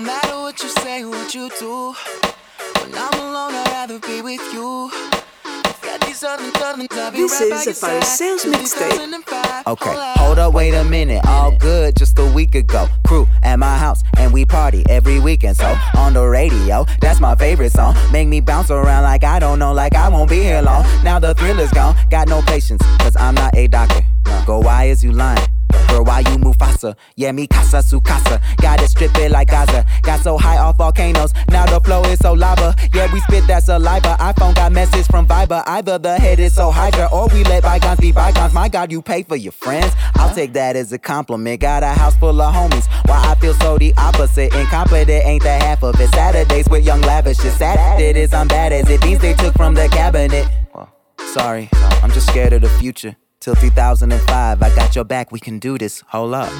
No matter what you say, what you do. When I'm alone, I'd rather be with you. This is a Fire Sales Mixtape. Okay, hold up, wait a minute. All good just a week ago. Crew at my house, and we party every weekend. So on the radio, that's my favorite song. Make me bounce around like I don't know, like I won't be here long. Now the thrill is gone. Got no patience, cause I'm not a doctor. Go, why is you lying? Why you Mufasa? Yeah, me casa su casa. Got it stripping like Gaza. Got so high off volcanoes. Now the flow is so lava. Yeah, we spit that saliva. iPhone got message from Viber. Either the head is so hydra or we let bygones be bygones. My God, you pay for your friends. I'll take that as a compliment. Got a house full of homies. Why I feel so the opposite. Incompetent ain't the half of it. Saturdays with young lavish. It's sad it is. I'm bad as it. These they took from the cabinet. Sorry, I'm just scared of the future. Till 2005, I got your back, we can do this. Hold up.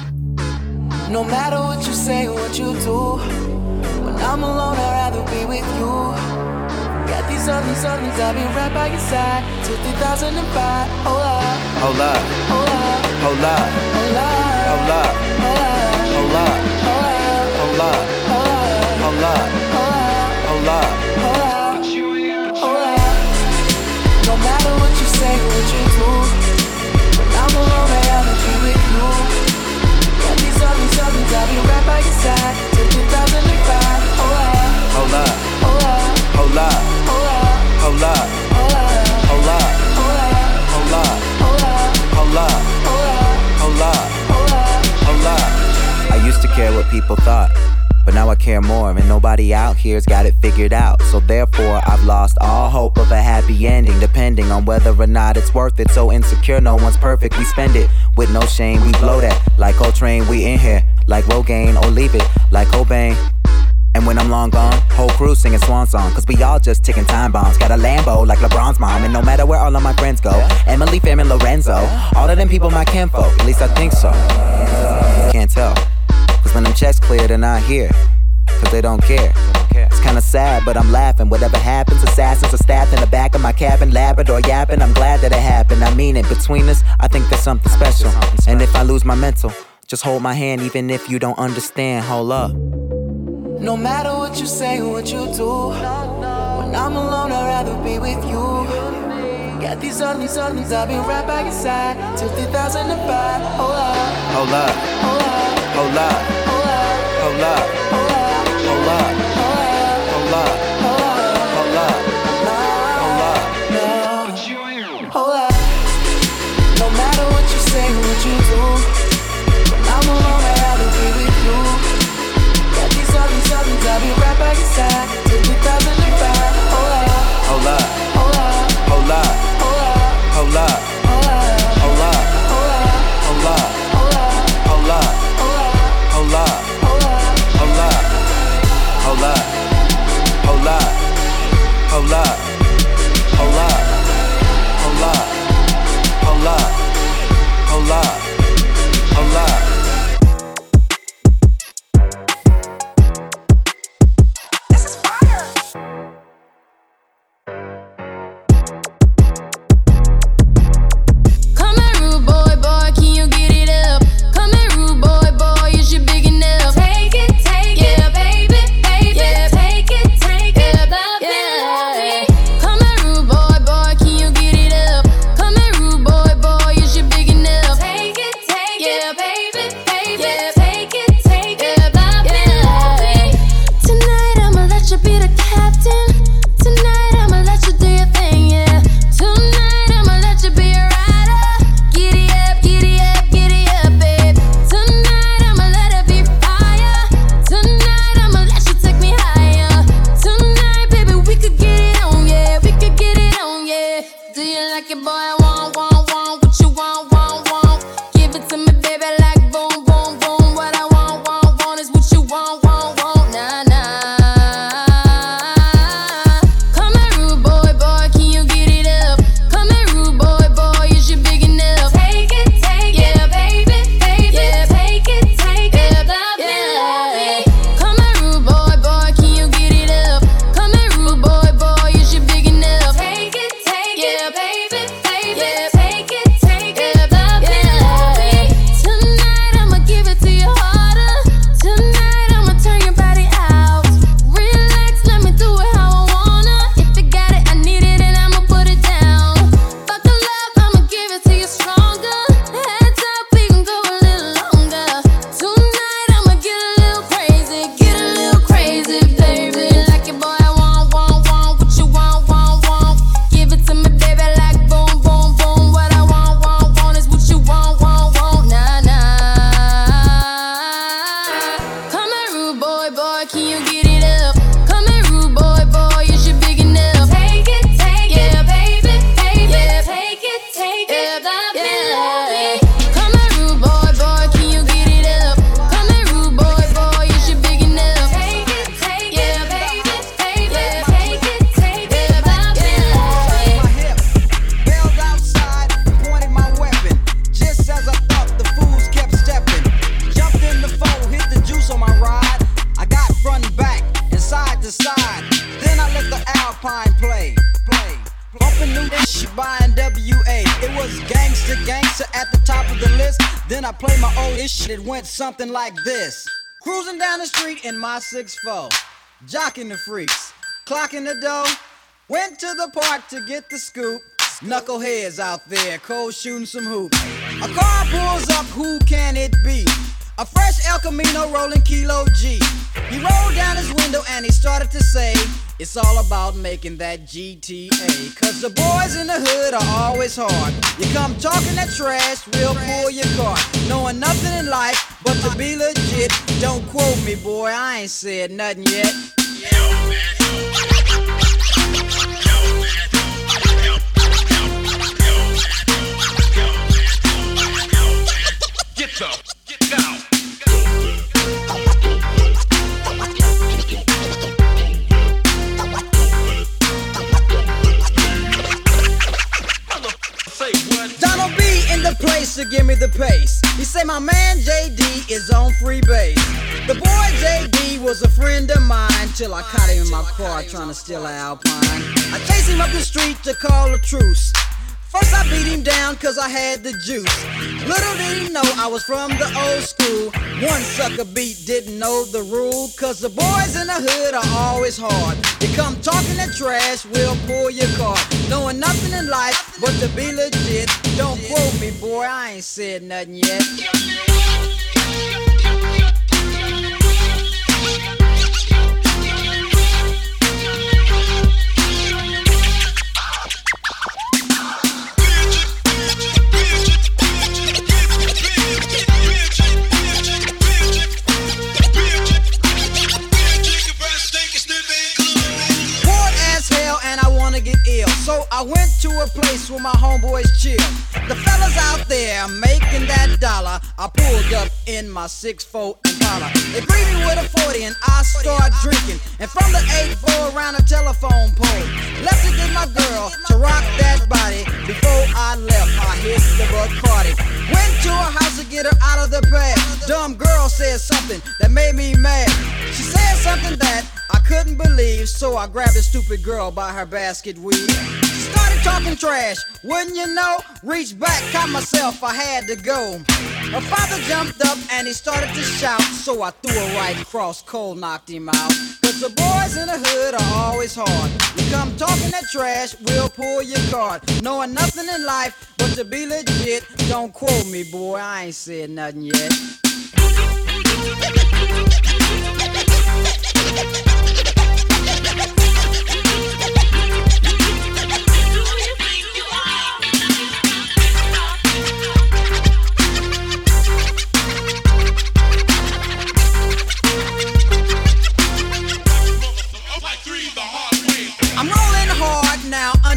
No matter what you say or what you do, when I'm alone, I'd rather be with you. Got these other songs, I'll be right by your side till 2005. Hold up. Hold up. Hold up. Hold up. Hold up. Hold up. Hold up. Hold up. Hold up. Hold up. Hold up. Hold up. Hold up. Hold up. No matter what you say or what you do. I'm alone, I'd rather be with you. Got these other songs, I'll be right by your side till 2005. Hold up. Hold up. Hold up. Hold up. Hold up. Hold up. Hold up. Hold up. Hold up. Hold up. Hold up. Hold up. Hold up. Hold up. Hold up. Hold up. I used to care what people thought. But now I care more, and nobody out here's got it figured out. So therefore, I've lost all hope of a happy ending, depending on whether or not it's worth it. So insecure, no one's perfect. We spend it with no shame. We blow that like Coltrane. We in here like Rogaine, or leave it like Cobain. And when I'm long gone, whole crew singing swan song. Cause we all just ticking time bombs. Got a Lambo like LeBron's mom. And no matter where all of my friends go, Emily, Fam, and Lorenzo, all of them people my kinfolk. At least I think so. Can't tell. Cause when them checks clear, they're not here. Cause they don't care. It's kinda sad, but I'm laughing. Whatever happens, assassins are stabbed in the back of my cabin, Labrador yapping. I'm glad that it happened. I mean it. Between us, I think there's something special. And if I lose my mental, just hold my hand, even if you don't understand. Hold up. No matter what you say or what you do, when I'm alone, I'd rather be with you. Got these other songs, I'll be right by your side till 2005. Hold up. Hold up. Hold up. Hold up. Hold up. Hold up. Then I let the Alpine play, play. Bumping new ish buying WA. It was gangster, gangster at the top of the list. Then I played my old ish. It went something like this. Cruising down the street in my 6'4. Jocking the freaks, clocking the dough. Went to the park to get the scoop. Knuckleheads out there, cold shooting some hoops. A car pulls up, who can it be? A fresh El Camino rolling Kilo G. He rolled down his window and he started to say, It's all about making that GTA. Cause the boys in the hood are always hard. You come talking that trash, we'll pull your car. Knowing nothing in life but to be legit. Don't quote me, boy, I ain't said nothing yet. Get up, to give me the pace. He say my man JD is on free base. The boy JD was a friend of mine till I caught him in my car trying to steal an Alpine. I chased him up the street to call a truce. First I beat him down cause I had the juice. Little did he know I was from the old school. One sucker beat didn't know the rule. Cause the boys in the hood are always hard. You come talking that trash, we'll pull your card. Knowing nothing in life but to be legit. Don't quote me, boy, I ain't said nothing yet. Ill. So I went to a place where my homeboys chill. The fellas out there making that dollar. I pulled up in my 6'4 Impala. They greet me with a 40 and I start drinking. And from the 8-4 around a telephone pole. Left to get my girl to rock that body. Before I left, I hit the Bacardi. Went to her house to get her out of the past. Dumb girl said something that made me mad. She said something that I couldn't believe, so I grabbed a stupid girl by her basket weave. Started talking trash, wouldn't you know? Reached back, caught myself, I had to go. Her father jumped up and he started to shout, so I threw a right across, cold knocked him out. Cause the boys in the hood are always hard. You come talking that trash, we'll pull your card. Knowing nothing in life but to be legit. Don't quote me, boy, I ain't said nothing yet.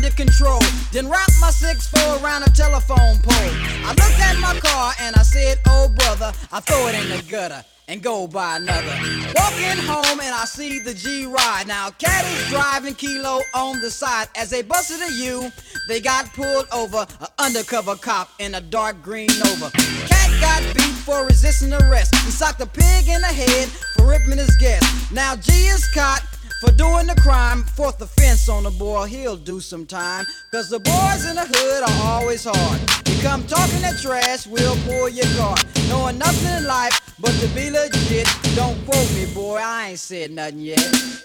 Under control. Then wrap my 6'4 around a telephone pole. I looked at my car and I said, Oh brother, I throw it in the gutter and go buy another. Walking home and I see the G ride. Now, cat is driving kilo on the side. As they busted a U, they got pulled over. An undercover cop in a dark green Nova. Cat got beat for resisting arrest. He socked a pig in the head for ripping his guest. Now, G is caught for doing the crime. Fourth offense on the boy, he'll do some time. Cause the boys in the hood are always hard. You come talking that trash, we'll pull your card. Knowing nothing in life but to be legit. Don't quote me, boy, I ain't said nothing yet.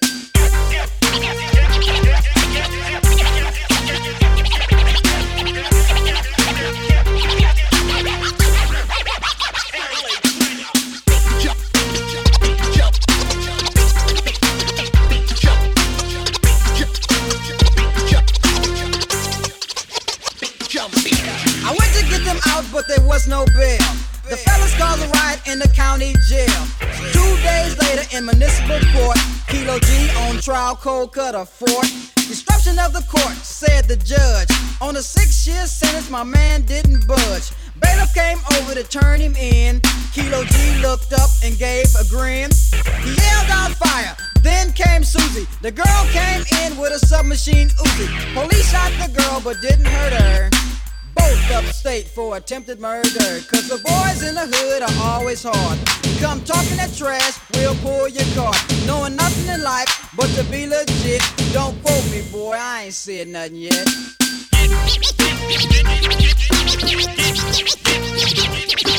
Cold cutter fort. Disruption of the court, said the judge. On a six-year sentence, my man didn't budge. Bailiff came over to turn him in. Kilo G looked up and gave a grin. He yelled out fire. Then came Susie. The girl came in with a submachine Uzi. Police shot the girl but didn't hurt her both upstate for attempted murder. Cause the boys in the hood are always hard. Come talking that trash, we'll pull your card. Knowing nothing in life but to be legit. Don't quote me, boy, I ain't said nothing yet.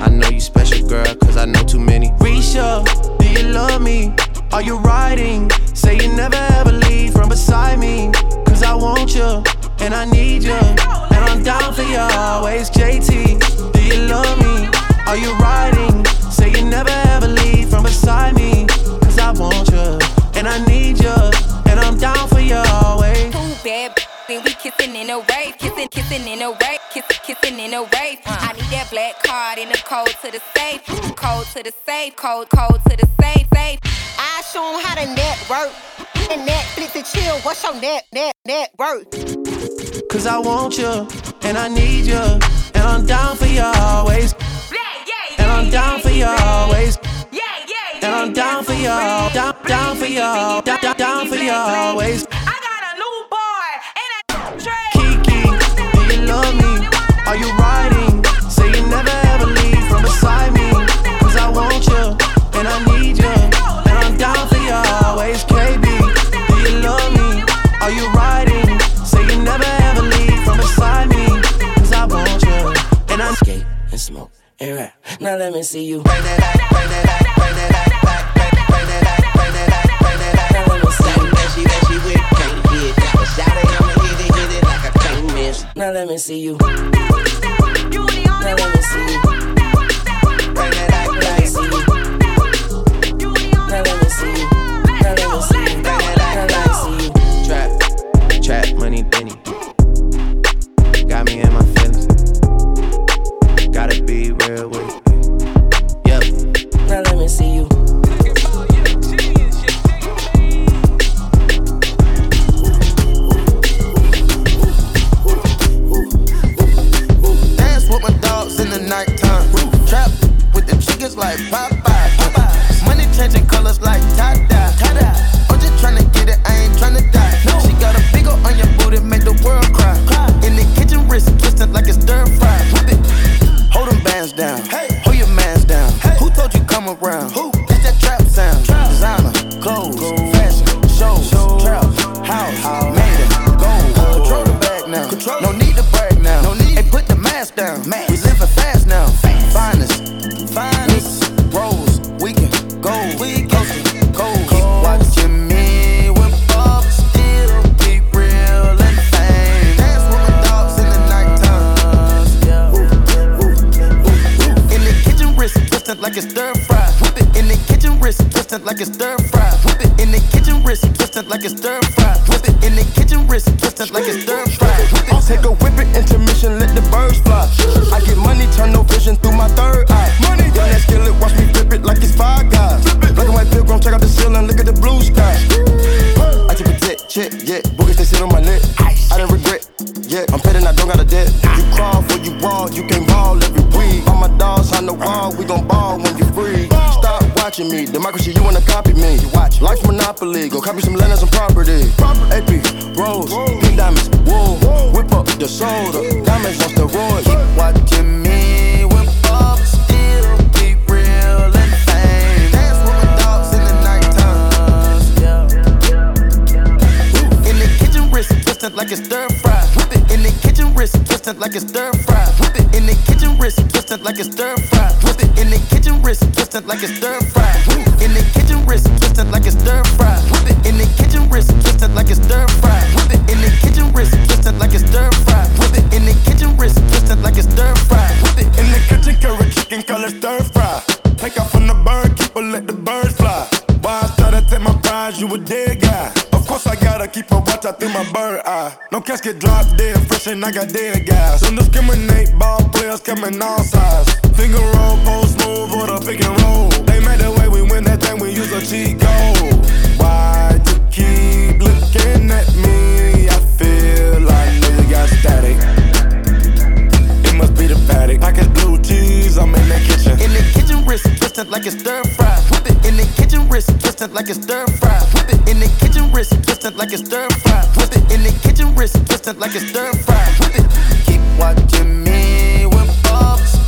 I know you special, girl, cause I know too many. Risha, do you love me? Are you riding? Say you never ever leave from beside me. Cause I want you, and I need you. And I'm down for you always. JT, do you love me? Are you riding? Say you never ever leave from beside me. Cause I want you, and I need you. And I'm down for you always. Too bad then we kissing in a wave, kissing, kissing in a wave, kissing, kissing in a wave. I need that black card in the code to the safe, cold to the safe, cold, code to the safe, safe. I show 'em how to network. And Netflix and chill, what's your net, net, net worth? Cause I want you, and I need you, and I'm down for you always. And I'm down for you always. And I'm down for you, down, down for you, down, down, down for you always. Now let me see you. Bring back, bring it, it. Now let me see you. Now let me see you. Real with. Yep. Now let me see you. Dance with my dogs in the nighttime. Trap with the chickens like Popeye. call it stir fry. Take off from the bird, keep her, let the birds fly. Why I started take my prize, you a dead guy. Of course I gotta keep a watch out through my bird eye. No cats get dropped dead, fresh and I got dead guys. Indiscriminate ball players coming all sides. Finger roll, post move or the pick and roll. They made the way we win that thing, we use a cheat code. Why you keep looking at me? I feel like you got static. It must be the paddock. can. I'm in the kitchen. In the kitchen, wrist twisting like it's stir fry. Whip it in the kitchen, wrist twisting like it's stir fry. Whip it in the kitchen, wrist twisting like it's stir fry. Whip it in the kitchen, wrist twisting like it's stir fry. Whip it. Keep watching me with bumps.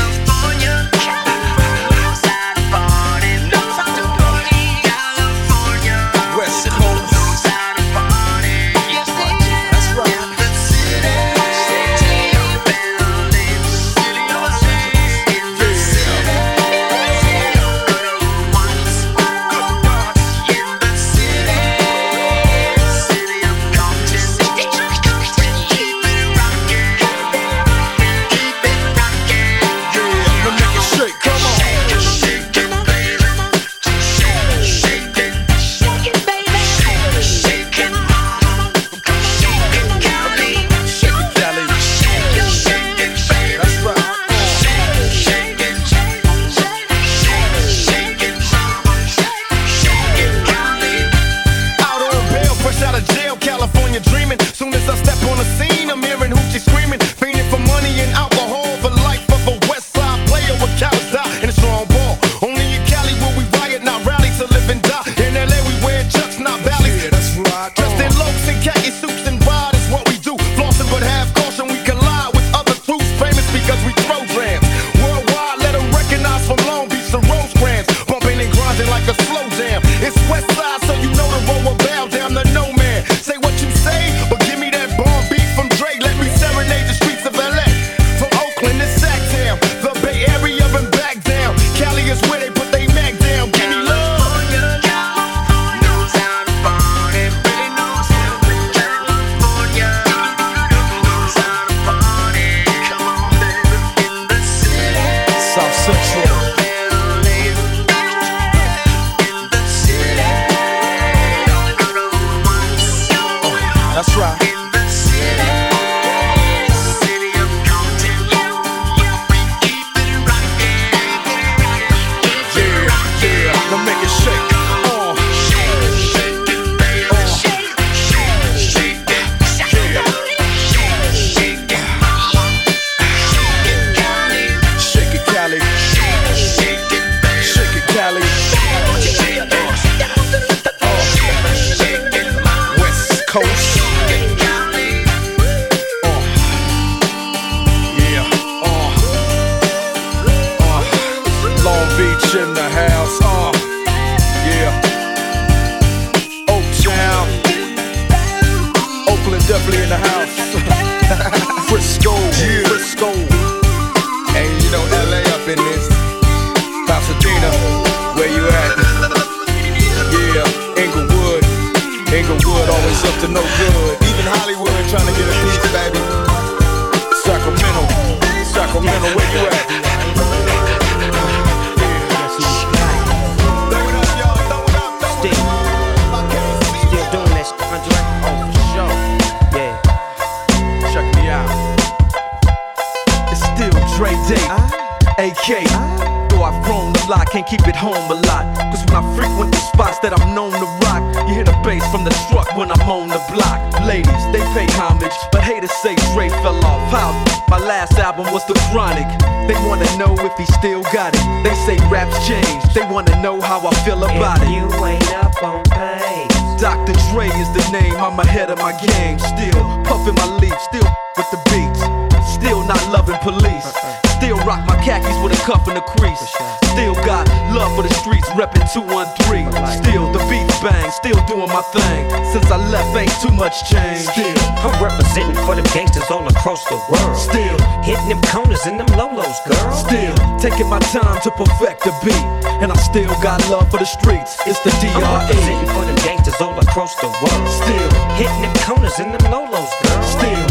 Much change. Still, I'm representing for them gangsters all across the world. Still hitting them corners and them lolos, girl. Still taking my time to perfect the beat, and I still got love for the streets. It's the DRE. I'm representing for them gangsters all across the world. Still hitting them corners and them lolos, girl. Still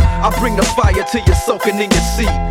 I bring the fire till you're soaking in your seat.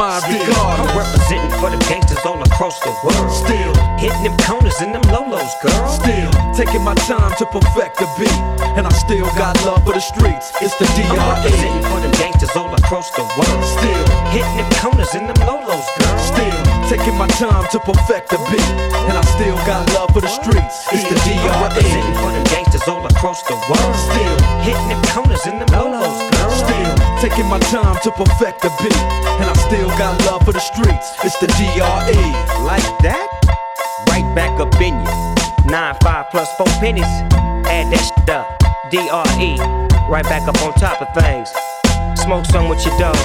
Still gon' get mine I'm representing for them gangsters all across the world. Still hitting them corners and them lolos, girl. Still taking my time to perfect the beat, and I still got love for the streets. It's the I'm representing for them gangsters all across the world. Still hitting them corners and them lolos, girl. Still taking my time to perfect the beat, and I still got love for the streets. It's the I'm representing for them gangsters all across the world. Still hitting them corners and them lolos, girl. Still taking my time to perfect the beat, and I still got love for the streets. It's the DRE. Like that? Right back up in you. Nine, five plus four pennies. Add that shit up. DRE. Right back up on top of things. Smoke some with your dog.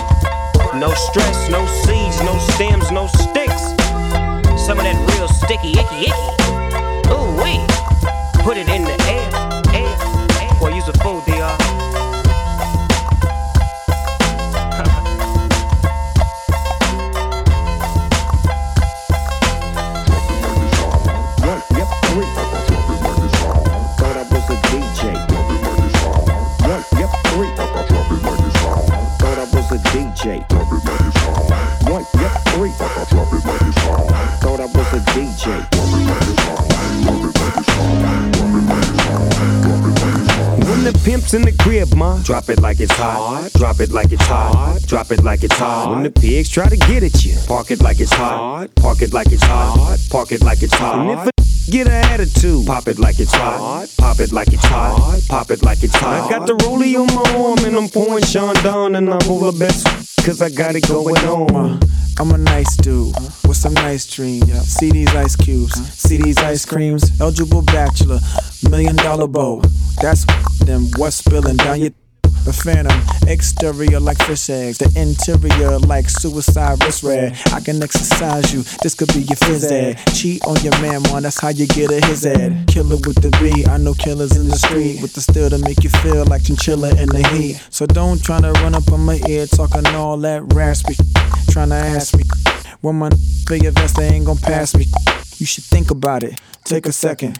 No stress, no seeds, no stems, no sticks. Some of that real sticky, icky, icky. Ooh, wee. Put it in the air, air, was a DJ. One, yep, three. Thought I was a DJ. When the pimp's in the crib, ma, drop it like it's hot. Drop it like it's hot. Drop it like it's hot. When the pigs try to get at you, park it like it's hot. Park it like it's hot. Park it like it's hot. And if a get an attitude, pop it like it's hot. Pop it like it's hot. Pop it like it's hot. I got the rollie on my arm and I'm pouring Sean down and I'm over best cause I got it going on. Uh, I'm a nice dude with some nice dreams. See these ice cubes, uh-huh. see these ice creams. Eligible bachelor, million dollar bow. That's them what's spilling down your. The phantom, exterior like fish eggs, the interior like suicide wrist red. I can exercise you, this could be your phys ed. Cheat on your man, man, that's how you get a his ed. Killer with the B, I know killers in the street with the steel to make you feel like chinchilla in the heat. So don't try to run up on my ear talking all that raspy, tryna ask me. When my your vest, they ain't gon' pass me. You should think about it, take a second.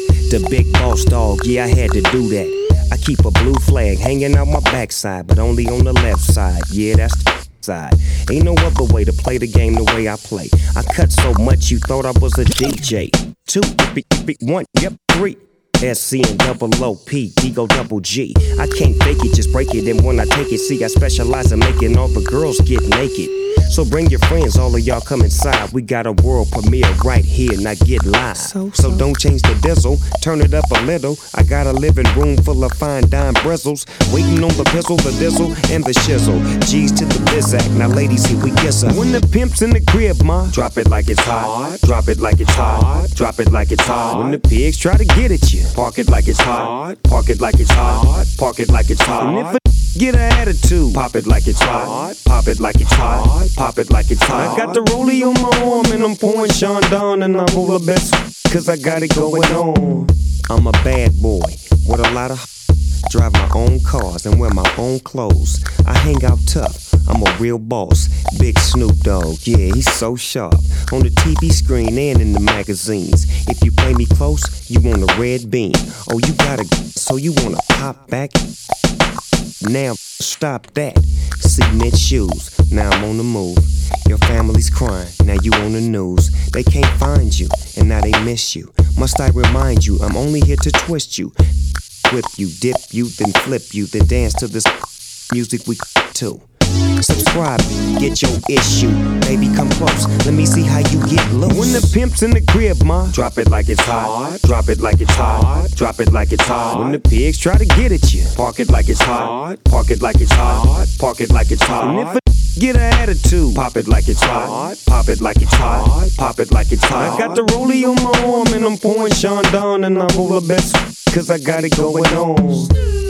The big boss dog, yeah, I had to do that. I keep a blue flag hanging out my backside, but only on the left side. Yeah, that's the side. Ain't no other way to play the game the way I play. I cut so much you thought I was a DJ. Two, three, three, one, yep, three. SC and double OP, Ego double G. I can't fake it, just break it. And when I take it, see, I specialize in making all the girls get naked. So bring your friends, all of y'all come inside. We got a world premiere right here, now get live. So, so don't change the diesel, turn it up a little. I got a living room full of fine dime bristles. Waiting on the pistol, the diesel, and the shizzle. G's to the bizac, now ladies, here we kiss her. When the pimp's in the crib, ma, drop it like it's hot. Drop it like it's hot. Drop it like it's hot. When the pigs try to get at you, park it like it's hot. Park it like it's hot. Park it like it's hot. And if a Get an attitude. Pop it like it's hot. Pop it like it's hot. Pop it like it's hot. I got the rollie on my arm and I'm pouring Sean down and I'm full of best cause I got it going on. I'm a bad boy with a lot of drive my own cars and wear my own clothes. I hang out tough. I'm a real boss. Big Snoop Dogg, yeah, he's so sharp. On the TV screen and in the magazines. If you play me close, you want a red beam. Oh, you gotta, so you wanna pop back? Now stop that. See Cement shoes. Now I'm on the move. Your family's crying. Now you on the news. They can't find you, and now they miss you. Must I remind you? I'm only here to twist you, whip you, dip you, then flip you, then dance to this music we to. Subscribe, get your issue. Baby, come close. Let me see how you get low. When the pimp's in the crib, ma, drop it like it's hot. Drop it like it's hot. Drop it like it's hot. When the pigs try to get at you, park it like it's hot. Park it like it's hot. Park it like it's hot. And if a get an attitude, pop it like it's hot. Pop it like it's hot. Pop it like it's hot. I got the rollie on my arm and I'm pouring Sean down and I'm of best cause I got it going on.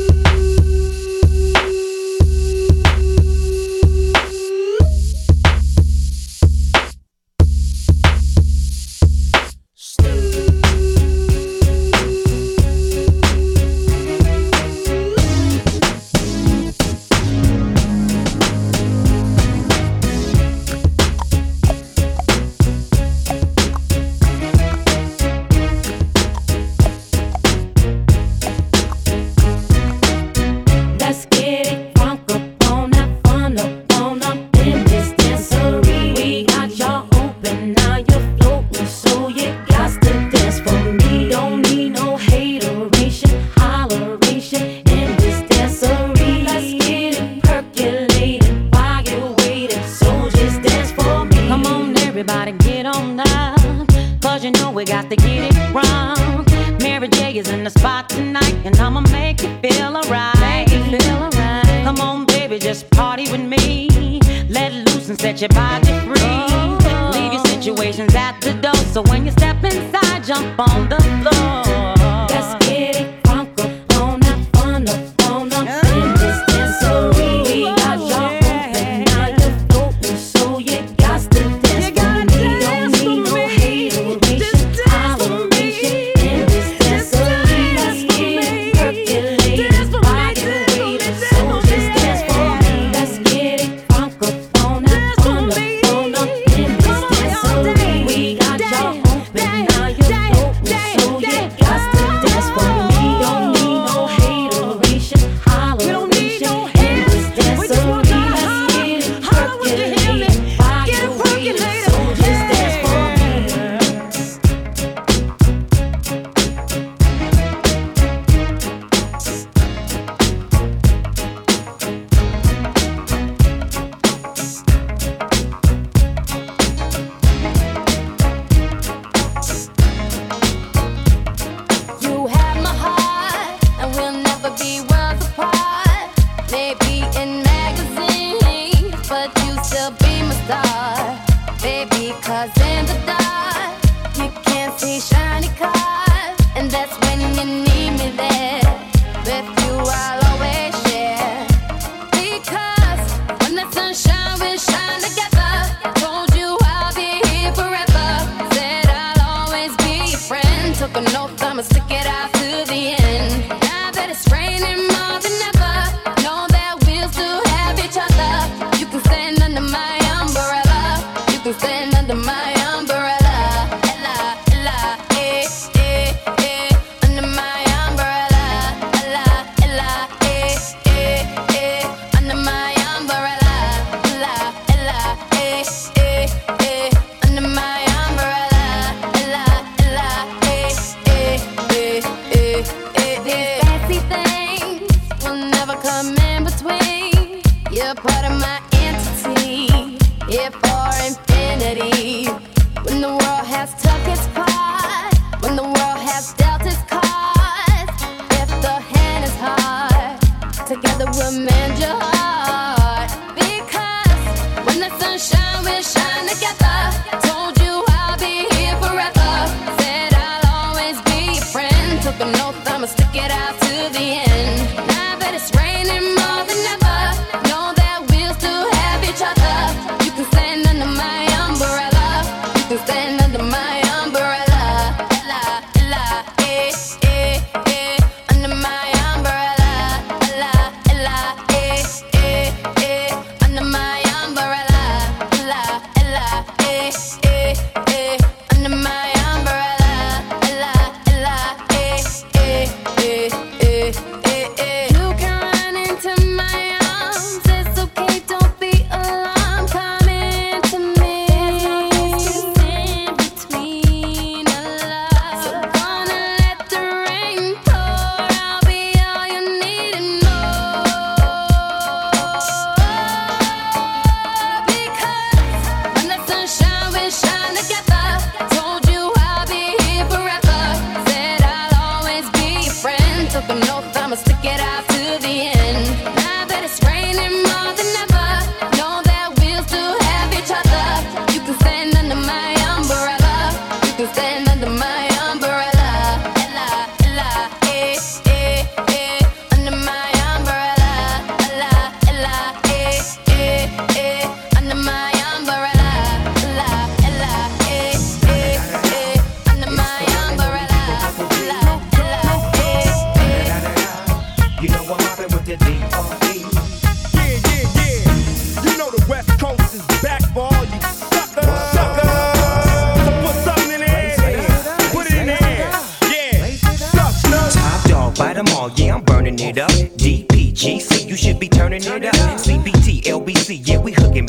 You're part of my entity. Here for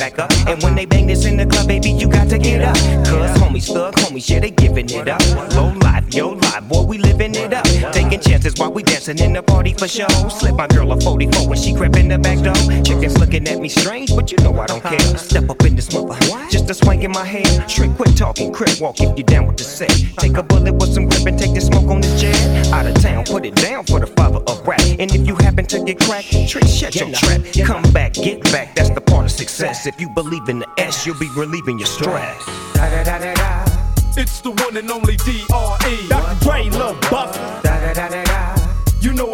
back up. And when they bang this in the club, baby, you got to get up. Cause homies, thug homies, yeah, they giving it up. Chances while we dancing in the party for show. Slip my girl a 44 when she crept in the back door. Chickens looking at me strange, but you know I don't care. Step up in this mother, just a swank in my hair. Trick, quit talking, crip walk if you down with the set. Take a bullet with some grip and take the smoke on this jet. Out of town, put it down for the father of rap. And if you happen to get cracked, trick, shut your trap. Come back, get back, that's the part of success. If you believe in the S, you'll be relieving your stress. It's the one and only D.R.E. Dr. Dre, Lil Buff.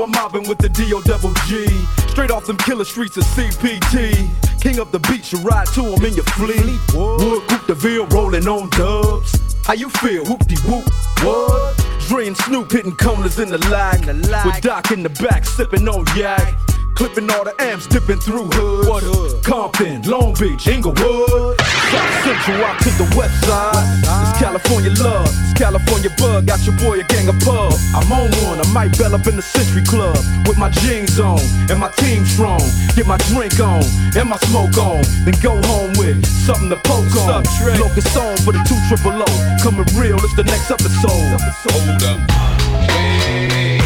I'm mobbing with the D.O. double G. Straight off them killer streets of CPT. King of the beach, you ride to him in your fleet. Wood, Coupe de Ville, rolling on dubs. How you feel? Whoop de whoop. What? Dre and Snoop hitting corners in the lag. With Doc in the back, sipping on yak. Clipping all the amps, dipping through hoods. What hood? Compton, Long Beach, Inglewood. South Central out to the west side. It's California love, it's California bug. Got your boy a gang of pub. I'm on one, I might bell up in the Century Club. With my jeans on and my team strong. Get my drink on and my smoke on. Then go home with something to poke on. Locust song for the two triple O. Coming real, it's the next episode. Hold up. Hey,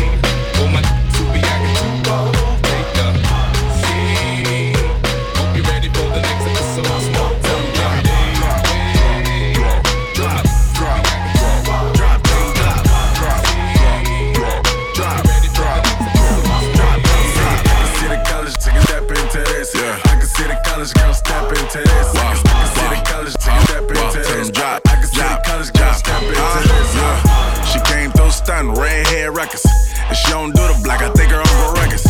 records. And she don't do the black, I think her Uncle Ruckus.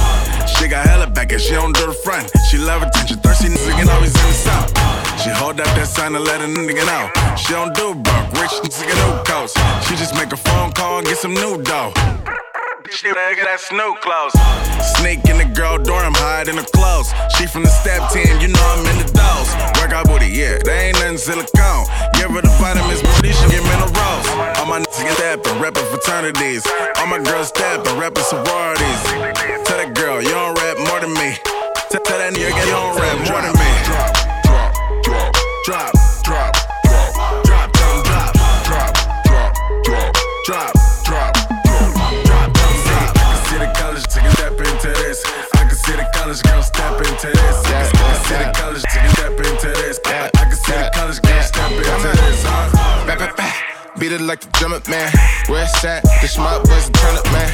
She got hella back and she don't do the front. She love attention, thirsty nigga and always in the south. She hold up that sign and let a nigga know. She don't do broke, rich nigga new coats. She just make a phone call and get some new dough. She nigga that Snoop clothes. Sneak in the girl dorm, hide in the clothes. She from the step team, you know I'm in the dose. Workout booty, yeah, they ain't nothing silicone. Give her the vitamins, booty, she get minerals. All my niggas get steppin', reppin' fraternities. All my girls steppin', reppin' sororities. Tell that girl, you don't rap more than me. Tell, tell that nigga, you don't rap more than me. Drop, Drop, drop, drop, college girl step into this. I can see the college a step into this. I I can see the college girl step into this. Back, back, back. Beat it like the drum up, man. Where it's at, the smart boys turn up, man.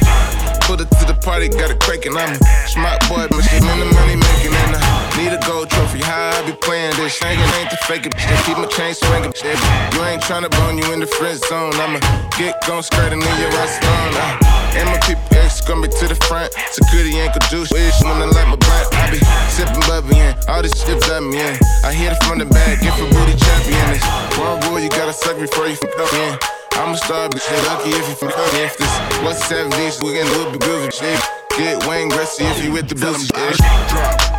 Pulled it to the party, got it quaking. I'm a smart boy, machine in the money making. And I need a gold trophy. I be playing this? Shangin' ain't the fake it. They keep my chain swinging. You ain't tryna bone you in the friend zone. I'ma get gon' skirt and then your ass on. Uh, and my people X gonna be to the front. Security ain't could do shit when I like my blunt. I be sipping bubby in. All this shit let me in. I hit it from the back, get for booty champion. It's one rule, you gotta suck before you fuck up in. I'm a star, but shit lucky if you from up If this what's 70s, we can do it, be groovy shit. Get Wayne Gretzky if you with the drop, drop,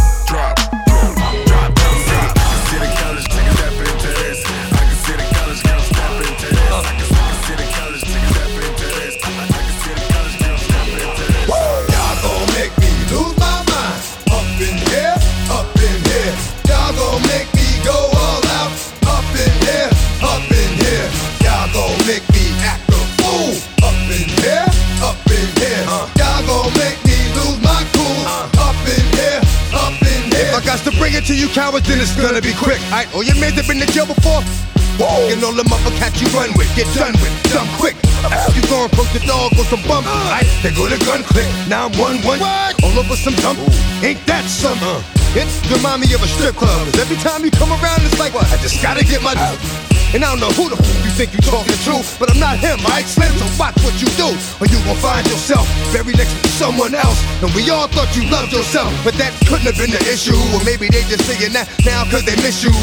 got to bring it to you cowards, then it's gonna be quick. Alright, all your mans have been to jail before. Whoa. And all the motherfuckers you run with, get done with, dumb quick. You gon' approach the dog with some bump. Alright, they go to gun click. Now I'm one one. All over some dump. Ain't that some? Uh. It's remind me of a strip club. 'cause every time you come around, it's like, I just gotta get my. And I don't know who the f- you think you talking to, but I'm not him, right? Slim, so watch what you do, or you gon' find yourself buried next to someone else. And we all thought you loved yourself, but that couldn't have been the issue. Or maybe they just saying that now cause they miss you.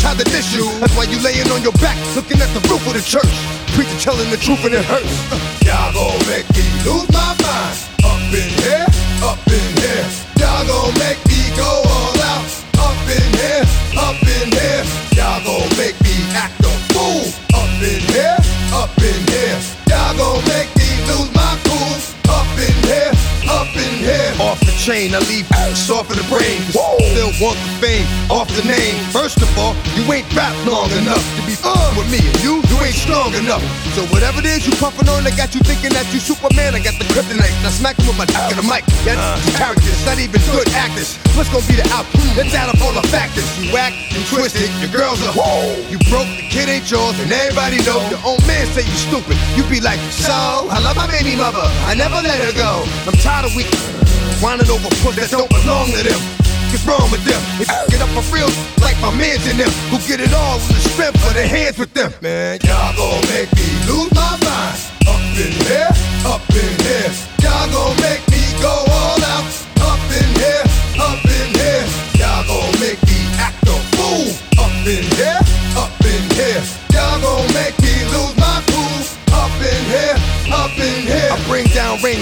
Try to diss you, that's why you laying on your back, looking at the roof of the church. Preacher telling the truth and it hurts. Uh, y'all gon' make me lose my mind. Up in here, up in here. Y'all gon' make me go all out. Up in here, up in here. Y'all gon' make me act in here, up in here. Y'all gon' make me lose my cool. Up in here, up in here. Chain, I leave soft in the brain. Still want the fame, off the name. First of all, you ain't rap long enough to be uh, with me. And you, you ain't strong enough. So whatever it is you puffin' on, I got you thinking that you Superman. I got the kryptonite. Now smack him with my dick in the mic. Yeah, characters, not even good actors. What's gonna be the outcome? Let's add up all the factors. You whack, you twisted, your girl's a whoa. You broke, the kid ain't yours, and everybody know. Your own man say you stupid. You be like, so I love my baby mother. I never let her go. I'm tired of weak. Whining over puss that don't belong to them. What's wrong with them? If you get up for real, like my mans in them, who get it all with the strength of their hands with them. Man, y'all gon' make me lose my mind. Up in here, up in here. Y'all gon' make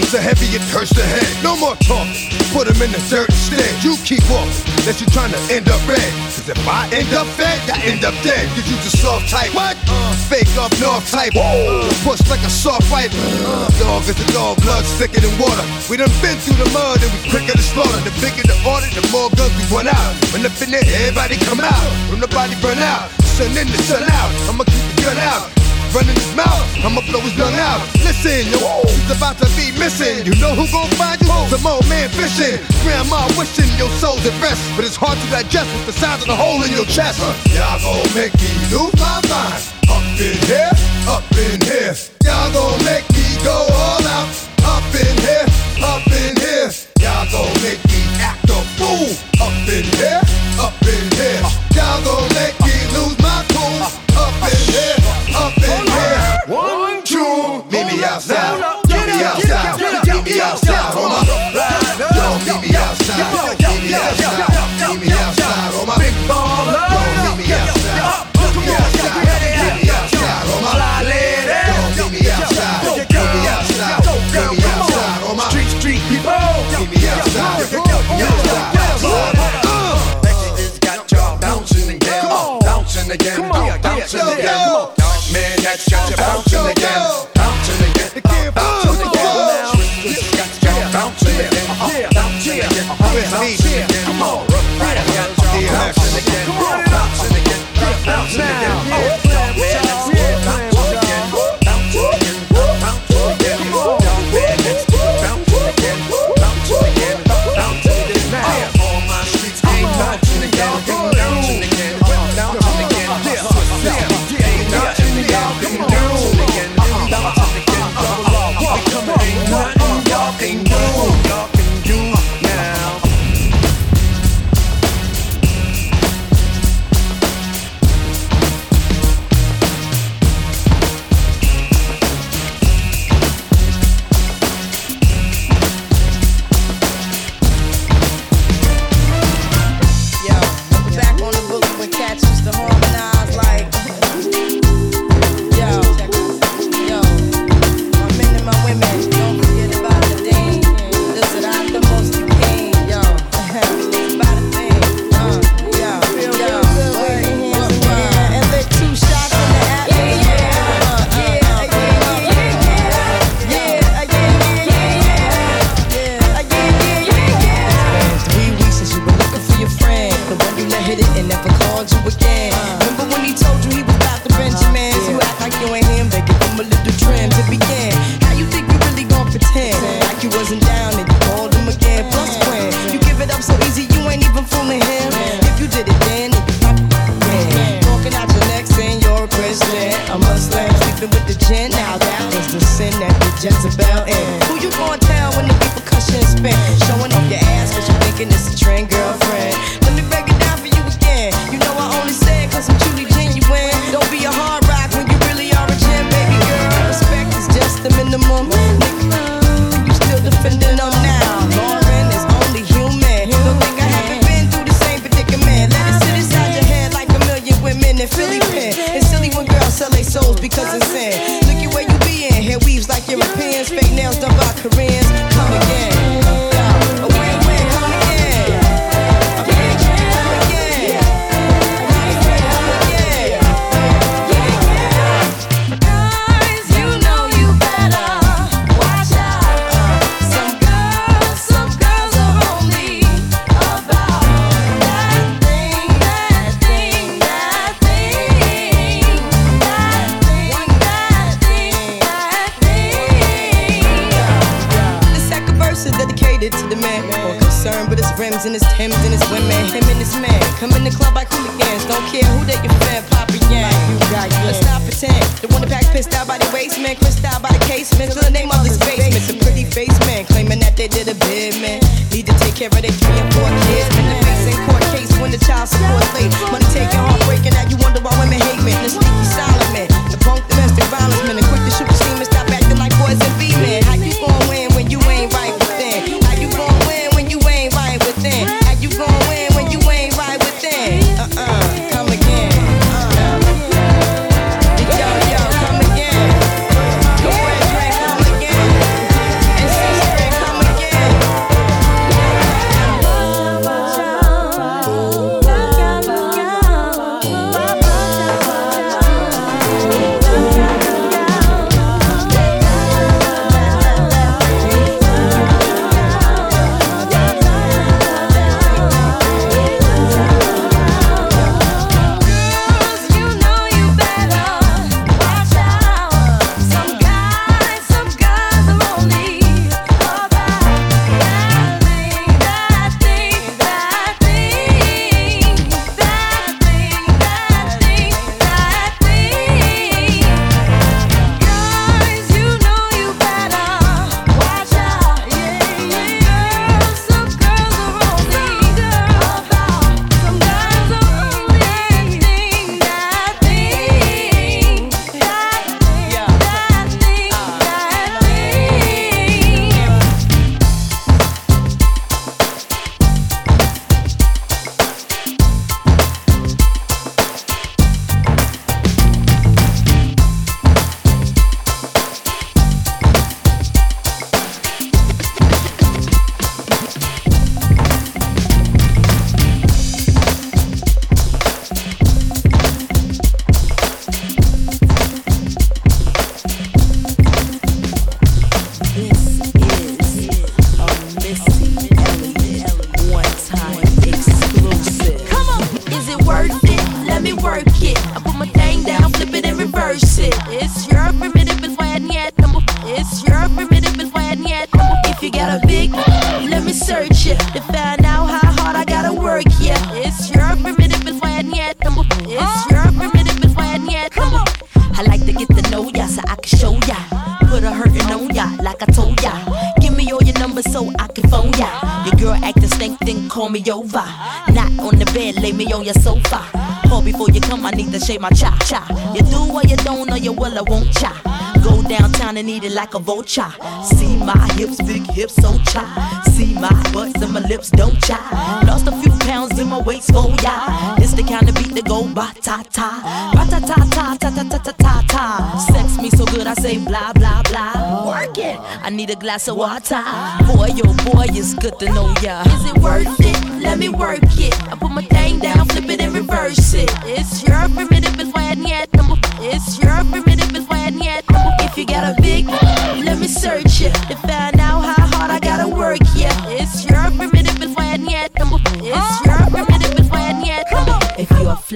rings so heavy it hurts the head. No more talking. Put them in the dirt instead. You keep walking. Unless you trying to end up red. Cause if I end up fed, I end up dead. Cause you the soft type. What? Uh, fake up north type. Uh, push like a soft fight. Uh, dog is a dog, blood thicker than water. We done been through the mud and we quicker to slaughter. The bigger the order, the more guns we run out. When up in there, everybody come out. When the body burn out, sun in the sun out. I'ma keep the gun out. Running his mouth, I'ma blow his lung out. Listen, yo, he's about to be missing. You know who gon' find you? Some old man fishing. Grandma wishing your soul's at rest, but it's hard to digest with the size of the hole in your chest. Y'all gon' make me lose my mind. Up in here, up in here. Y'all gon' make me go all out. Up in here, up in here. Y'all gon' make me act a fool. Up in here, yo, yo. Man, that's your pound. basements to the name of these basements. A pretty face man claiming that they did a bid man. Need to take care of their three and four. It like a vulture. See my hips, big hips, so cha. See my butts and my lips, don't cha. Lost a few pounds in my waist, oh yeah. It's the kind of beat that go ba ta ta, ba ta ta ta ta ta ta ta ta ta. Sex me so good, I say blah blah blah. Work it. I need a glass of water. Boy, yo, boy, it's good to know ya. Is it worth it? Let me work it. I put my thing down, flip it and reverse it. It's your primitive and when yet. It's your primitive and when yet. If you got a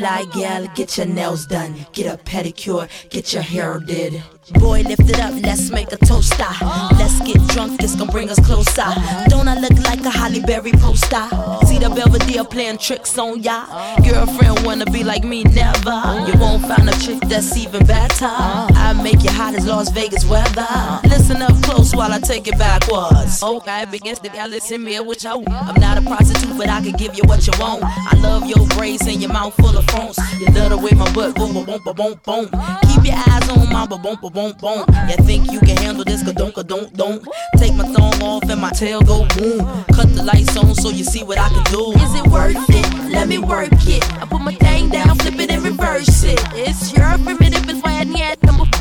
fly gal, get your nails done, get a pedicure, get your hair did. Boy, lift it up, let's make a toaster. Ah. Let's get drunk, this gon' bring us closer. Don't I look like a Halle Berry poster? See the Belvedere playing tricks on ya. Girlfriend wanna be like me, never. You won't find a chick that's even better. I make you hot as Las Vegas weather. Listen up close while I take it backwards. Oh, okay, begins to y'all listen me with you. I'm not a prostitute, but I can give you what you want. I love your braids and your mouth full of phones. You love the way my butt boom, boom, boom, boom, boom. Keep your eyes on my boom, boom, boom, boom. You think you can handle this? Cause don't, don't, don't. Take my thumb off and my tail go boom. Cut the lights on so you see what I can do. Is it worth it? Let me work it. I put my thing down, flip it and reverse it. It's your primitive and when yet.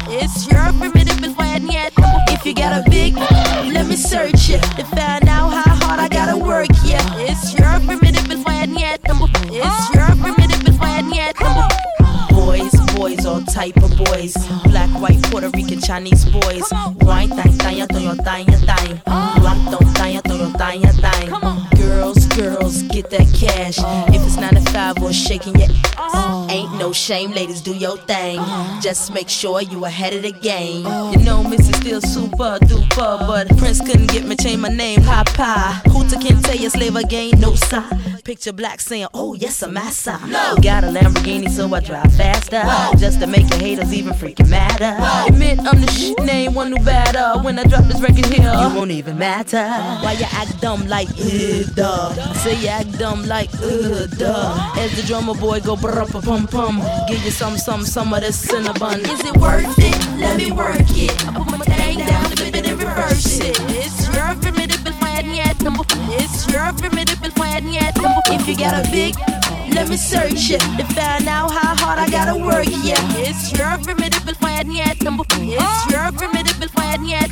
It's your primitive and when yet. If you got a big, let me search it to find out how hard I gotta work. Yeah, it's your primitive and when yet. It's type of boys. Black, white, Puerto Rican, Chinese boys. Wine, thang, thang, thang, thang, thang. Rum, thang, thang, thang, thang, thang. Girls, girls, get that cash. If it's 9 to 5 or shaking your ass, ain't no shame, ladies, do your thing. Just make sure you ahead of the game. You know, Missy still super duper, but Prince couldn't get me, change my name, Papa. Hooter can tell you slave again, no side. Picture black saying, oh yes, I'm massa. Got a Lamborghini, so I drive faster. Just to make your haters even freaking madder. Admit I'm the shit, name one new batter. When I drop this record here, you won't even matter. Why you act dumb like, uh, duh. I say you act dumb like, uh, duh. As the drummer boy go brr pum pum. Give you some, some, some of this cinnamon. Is it worth it? Let me work it. I put my thing down, flip it and reverse it. It's your It's your primitive and when yet. If you got a big, let me search it to find out how hard I gotta work. Yeah, it's your and when yet. It's your and when yet.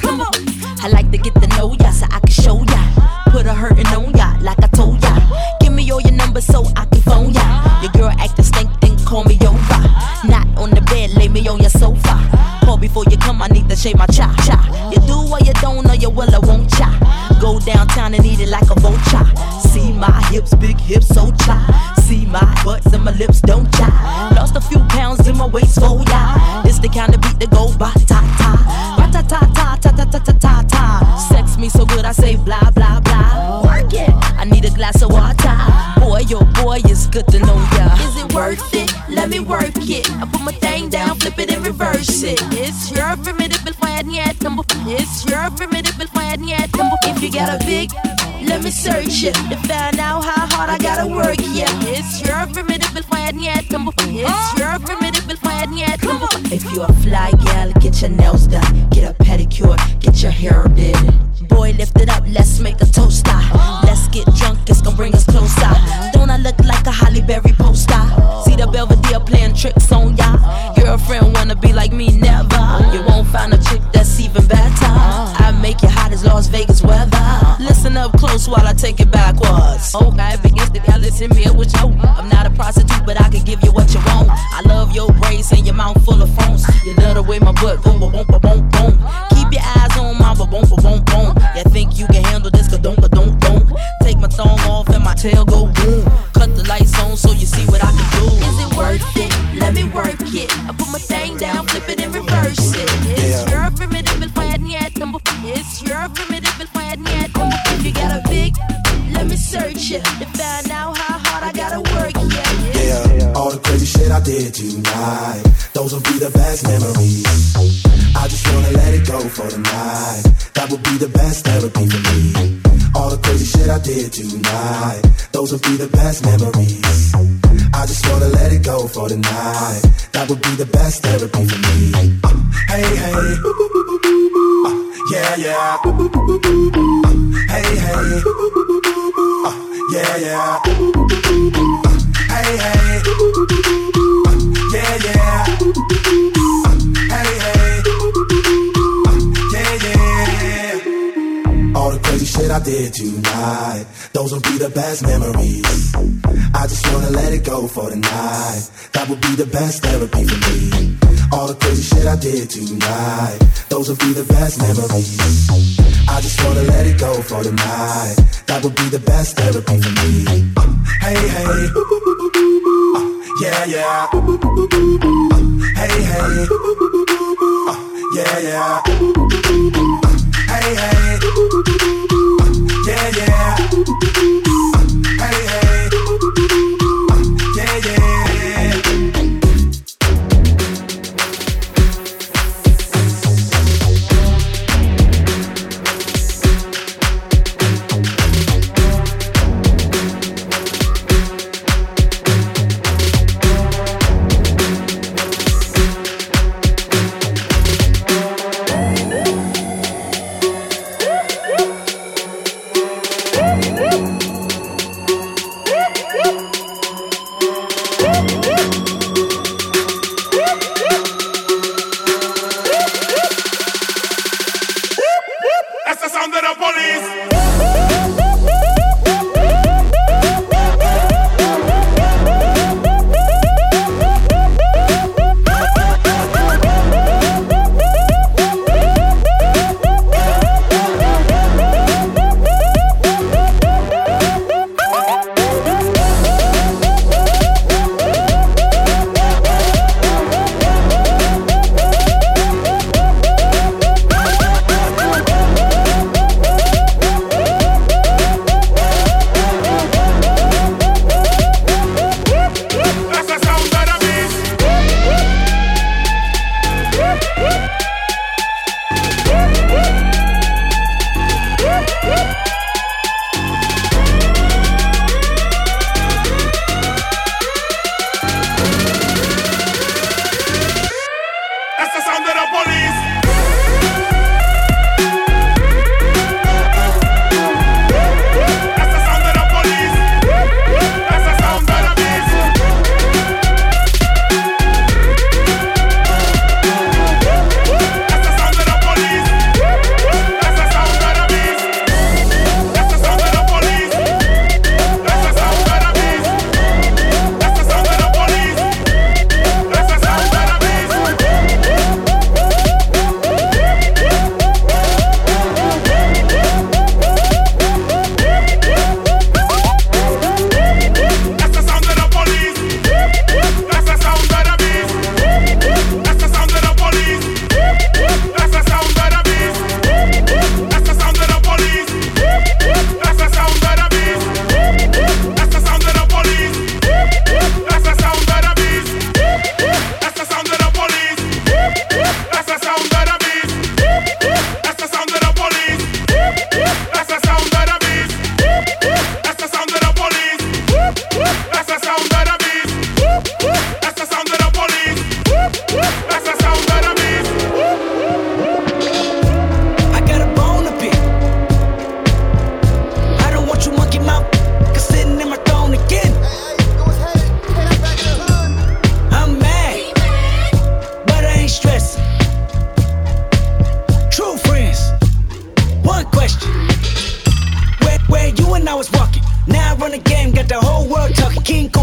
I like to get to know ya so I can show ya. Put a hurtin' on ya like I told ya. Give me all your numbers so I can phone ya. Your girl acting stink, then call me over. Not on the bed, lay me on your sofa. Call before you come, I need to shave my cha cha. You do or you don't, or you will, I won't cha. Go downtown and eat it like a vulture. See my hips, big hips, so cha. See my butts and my lips, don't cha. Lost a few pounds in my waist, oh yeah. This the kind of beat that go ba ta ta, ta ta ta ta ta ta ta ta ta. Sex me so good, I say blah blah blah. Work it. I need a glass of water. Boy, yo, boy, it's good to know ya. Is it worth it? Let me work it. I put my thing down, flip it and reverse it. It's your and when yet. It's your and when yet. If you got a big, let me search it to find out how hard I gotta work. Yeah, it's your and when yet. It's oh. your primitive and when yet. If you a fly gal, get your nails done, get a pedicure, get your hair did. Boy, lift it up, let's make a toaster. Oh. Let's get drunk, it's gonna bring us closer. Uh-huh. Don't I look like a Halle Berry poster? Oh. See the Belvedere playing tricks on ya. Girlfriend wanna be like me, never. Uh-huh. You won't find a chick that's even better. Uh-huh. I make you hot as Las Vegas weather. Listen up close while I take it backwards. Okay, begins to y'all listen me with you. I'm not a prostitute, but I can give you what you want. I love your braids and your mouth full of phones. You love the way my butt boom, boom, boom, boom, boom. Keep your eyes on my boom, boom, boom, boom. You think you can handle this? Don't, don't, don't. Take my thumb off and my tail go boom. Cut the lights on so you see what I can do. Is it worth it? Let me work let me search it to find out how hard I gotta work. Yeah, Yeah, all the crazy shit I did tonight. Those will be the best memories. I just wanna let it go for the night. That would be the best therapy for me. All the crazy shit I did tonight, those will be the best memories. I just wanna let it go for the night. That would be the best therapy for me. Uh, hey, hey. Uh, yeah, yeah. Uh, hey, hey. Yeah, yeah. Hey, hey. Yeah, yeah. Hey, hey. Yeah, yeah. All the crazy shit I did tonight, those will be the best memories. I just wanna let it go for the night. That would be the best therapy for me. All the crazy shit I did tonight, those will be the best memories. I just wanna let it go for the night. That would be the best therapy for me. Hey, hey. Uh, yeah, yeah. Uh, hey, hey. Uh, yeah, yeah. Uh, hey, hey. Uh, yeah, yeah.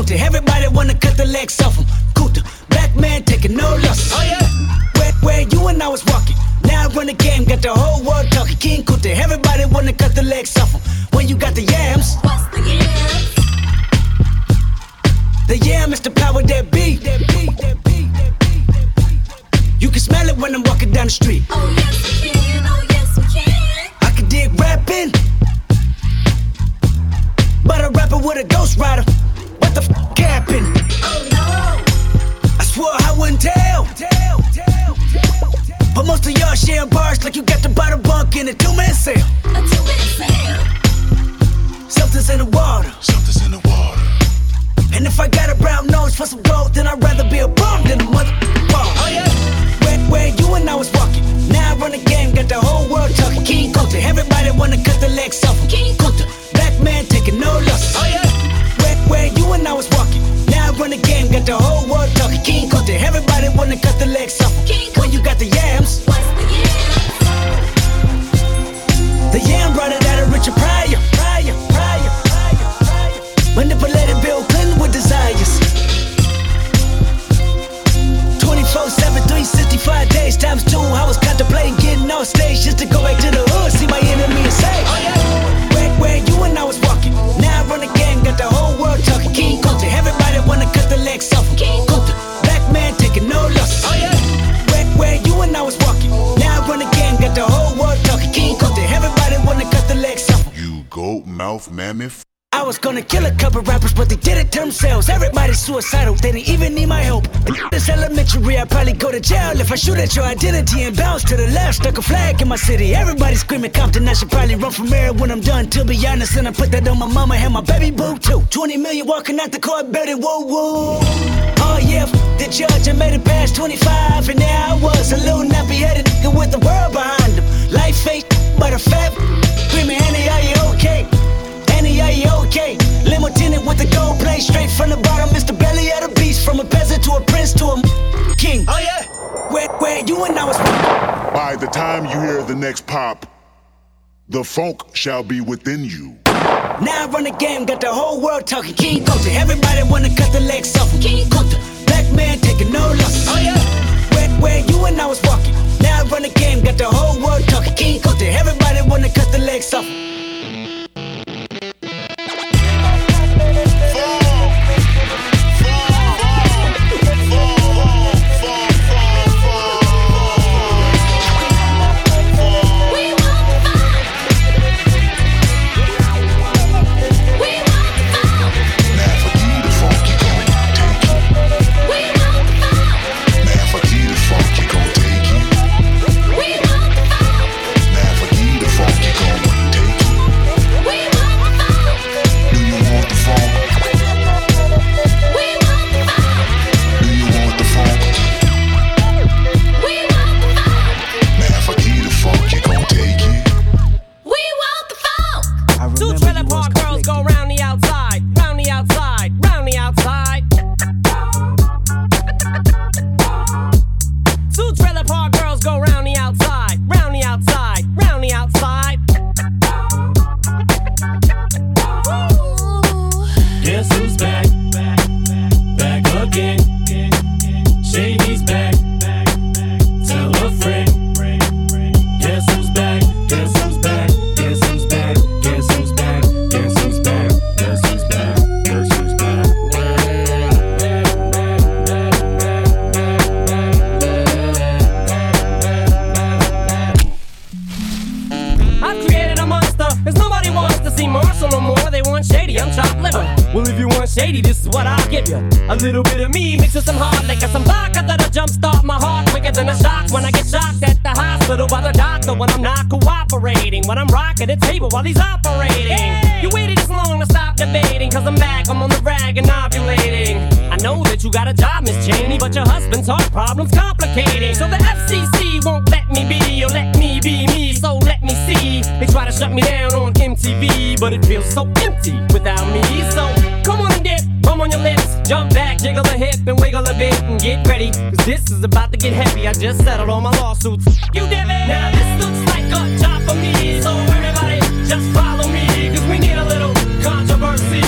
Talking. Everybody wanna cut the legs off him. Kunta, black man taking no losses. Oh yeah. Where, where you and I was walking. Now I run the game, got the whole world talking. King Kunta, everybody wanna cut the legs off him. When you got the yams. What's the yams? The yam is the power that be. That be, that be, that be, that be. You can smell it when I'm walking down the street. Oh yes we can, oh yes we can. I can dig rapping. But a rapper with a ghost rider. The f happened? Oh no! I swore I wouldn't tell. But most of y'all share bars like you got to buy the bunk in a two man sale. A two man sale. Something's in the water. Something's in the water. And if I got a brown nose for some gold, then I'd rather be a bum than a mother. Oh yeah. Where, where you and I was walking. Now I run the game, got the whole world talking. King Kunta, everybody wanna cut the legs off. King Kunta, black man taking no losses. Oh yeah. Where, you and I was walking. Now I run the game, got the whole world talking. King Kunta, everybody wanna cut the legs off. When you got the yams. The yam brought it out of Richard Pryor. Pryor, Pryor, Pryor, Pryor. Manipulated Bill Clinton with desires. 24 7, 365 days times two. I was contemplating getting on stage just to go back to the hood, see my mammoth. I was gonna kill a couple rappers, but they did it to themselves. Everybody's suicidal, they didn't even need my help. This elementary, I'd probably go to jail if I shoot at your identity and bounce to the left. Stuck a flag in my city. Everybody screaming Compton, I should probably run from here when I'm done. To be honest, and I put that on my mama and my baby boo too. 20 million walking out the court, baby, whoa, whoa. Oh yeah, the judge, I made it past 25, and now I was, a little nappy headed with the world behind time you hear the next pop, the funk shall be within you. Now I run the game, got the whole world talking. King Kunta, everybody wanna cut the legs off. King Kunta, black man taking no losses. Oh yeah. Where, where you and I was walking. Now I run the game, got the whole world talking. King Kunta, everybody wanna cut the legs off. Shady, I'm chopped liver. Well, if you want shady, this is what I'll give you. A little bit of me mixed with some hard liquor, some vodka that'll jumpstart my heart quicker than a shock when I get shocked at the hospital by the doctor when I'm not cooperating. When I'm rocking the table while he's operating. You waited this long to stop debating, cause I'm back, I'm on the rag and ovulating. I know that you got a job, Miss Cheney, but your husband's heart problem's complicating. So the FCC won't let me be, or let me be me, so let me see. They try to shut me down on MTV, but it feels so empty without me. So come on and dip, bum on your lips, jump back, jiggle a hip, and wiggle a bit, and get ready. Cause this is about to get heavy. I just settled all my lawsuits. You did it! Now this looks like a job for me, so everybody just follow me. Cause we need a little controversy,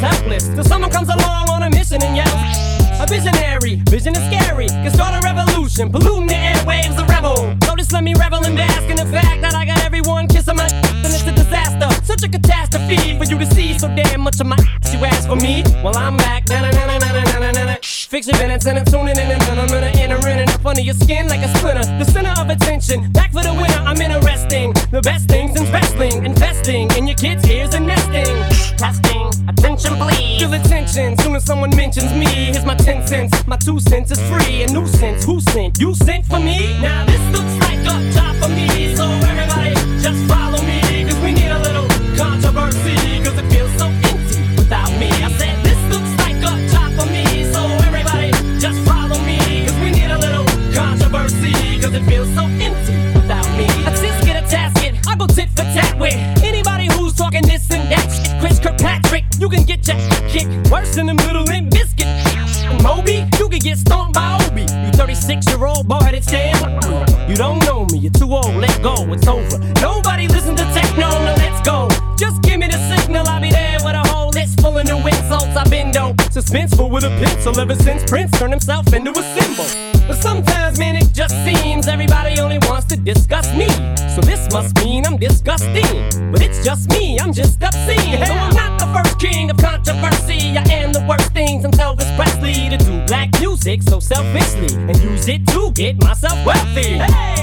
prisoners helpless. Till someone comes along on a mission and yells. A visionary, vision is scary. Can start a revolution, polluting the airwaves, a rebel. So just let me revel and bask in the fact that I got everyone kissing my and it's a disaster. Such a catastrophe for you to see so damn much of my you ask for me. Well, I'm back. Na-na-na-na-na-na-na-na. Fix your minutes and I'm tuning in and I'm gonna enter in and up under your skin like a splinter. The center of attention, back for the winner. I'm interesting. The best things in wrestling, investing in your kids' ears and nesting. Testing, attention please. Feel attention soon as someone mentions me. Here's my 10 cents, my 2 cents is free. A nuisance, who sent? You sent for me? Now this looks like a job for me. So You can get your kicked worse than the middle Limp Bizkit. Moby, you can get stomped by Obie. You 36 year old boy headed stand. You don't know me, you're too old, let go, it's over. Nobody listen to techno, now let's go. Just give me the signal, I'll be there with a whole list full of new insults. I've been dope, suspenseful with a pencil ever since Prince turned himself into a symbol. But sometimes, man, it just seems everybody only wants to discuss me. So this must mean I'm disgusting. But it's just me, I'm just obscene. So king of controversy. I am the worst things I'm Elvis Presley to do black music so selfishly and use it to get myself wealthy. Hey,